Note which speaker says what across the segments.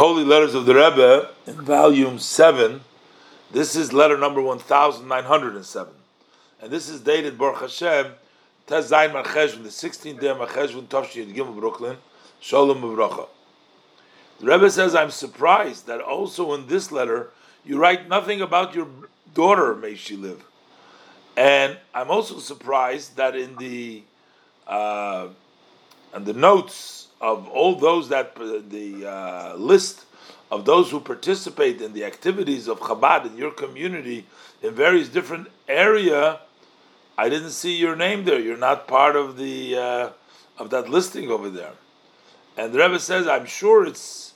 Speaker 1: Holy Letters of the Rebbe in volume 7. This is letter number 1907. And this is dated Baruch Hashem, Tez Zayin Marcheshvin, the 16th day of Marcheshvin, Tovshi Gimel Brooklyn, Shalom Uvracha. The Rebbe says, I'm surprised that also in this letter you write nothing about your daughter, may she live. And I'm also surprised that in the uh, and the notes of all those that uh, the uh, list of those who participate in the activities of Chabad in your community in various different area, I didn't see your name there. You're not part of the uh, of that listing over there. And the Rebbe says, I'm sure it's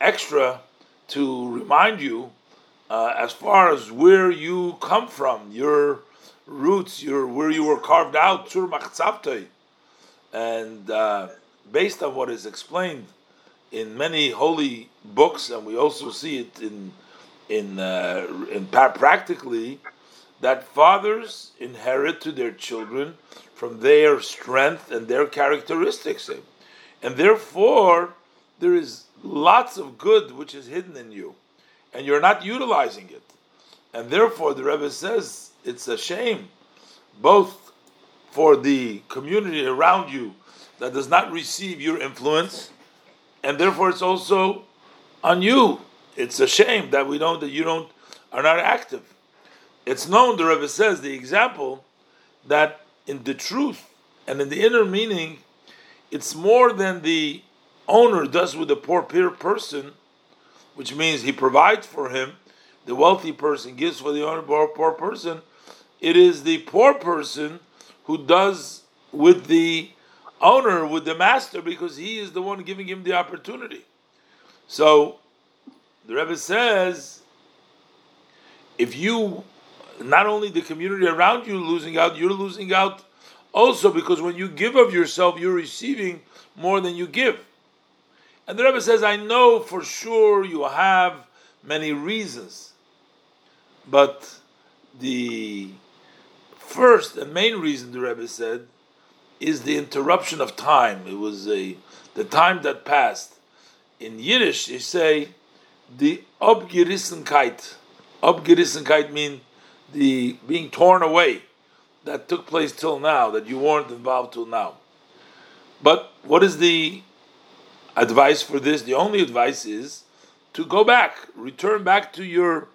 Speaker 1: extra to remind you uh, as far as where you come from, your roots, your where you were carved out, Tzur and uh, based on what is explained in many holy books, and we also see it in in uh, in practically that fathers inherit to their children from their strength and their characteristics, and therefore there is lots of good which is hidden in you, and you're not utilizing it, and therefore the Rebbe says it's a shame, both for the community around you that does not receive your influence, and therefore it's also on you. It's a shame that we don't that you don't are not active. It's known, the Rebbe says, the example that in the truth and in the inner meaning, it's more than the owner does with the poor peer person, which means he provides for him. The wealthy person gives for the owner, poor, poor person. It is the poor person who does with the owner with the master because he is the one giving him the opportunity. So the Rebbe says, if you, not only the community around you losing out, you're losing out also because when you give of yourself, you're receiving more than you give. And the Rebbe says, I know for sure you have many reasons, but the first and main reason the Rebbe said is the interruption of time. It was a the time that passed. In Yiddish, you say the Obgerissenkeit. Obgerissenkeit mean the being torn away that took place till now, that you weren't involved till now. But what is the advice for this? The only advice is to go back, return back to your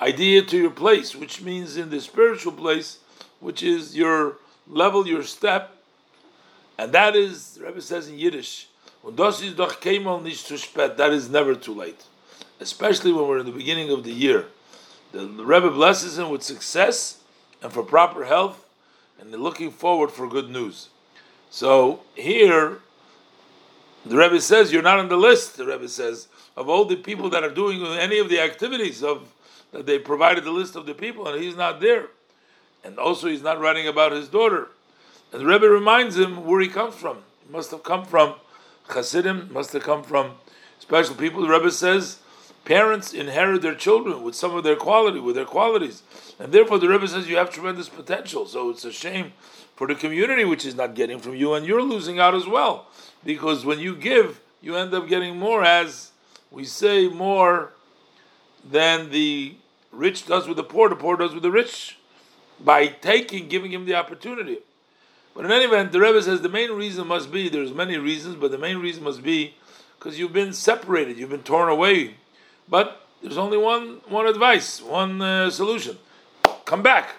Speaker 1: idea, to your place, which means in the spiritual place, which is your level, your step, and that is, the Rebbe says in Yiddish, that is never too late. Especially when we're in the beginning of the year. The, the Rebbe blesses him with success and for proper health, and looking forward for good news. So here, the Rebbe says, You're not on the list, the Rebbe says, of all the people that are doing any of the activities of that they provided the list of the people, and he's not there. And also, he's not writing about his daughter. And the Rebbe reminds him where he comes from. He must have come from Hasidim, must have come from special people. The Rebbe says parents inherit their children with some of their quality, with their qualities. And therefore the Rebbe says you have tremendous potential. So it's a shame for the community which is not getting from you, and you're losing out as well. Because when you give, you end up getting more, as we say, more than the rich does with the poor, the poor does with the rich, by taking, giving him the opportunity. But in any event, the Rebbe says the main reason must be there's many reasons, but the main reason must be because you've been separated, you've been torn away. But there's only one one advice, one uh, solution: come back,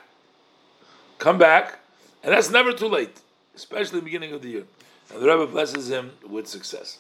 Speaker 1: come back, and that's never too late, especially beginning of the year. And the Rebbe blesses him with success.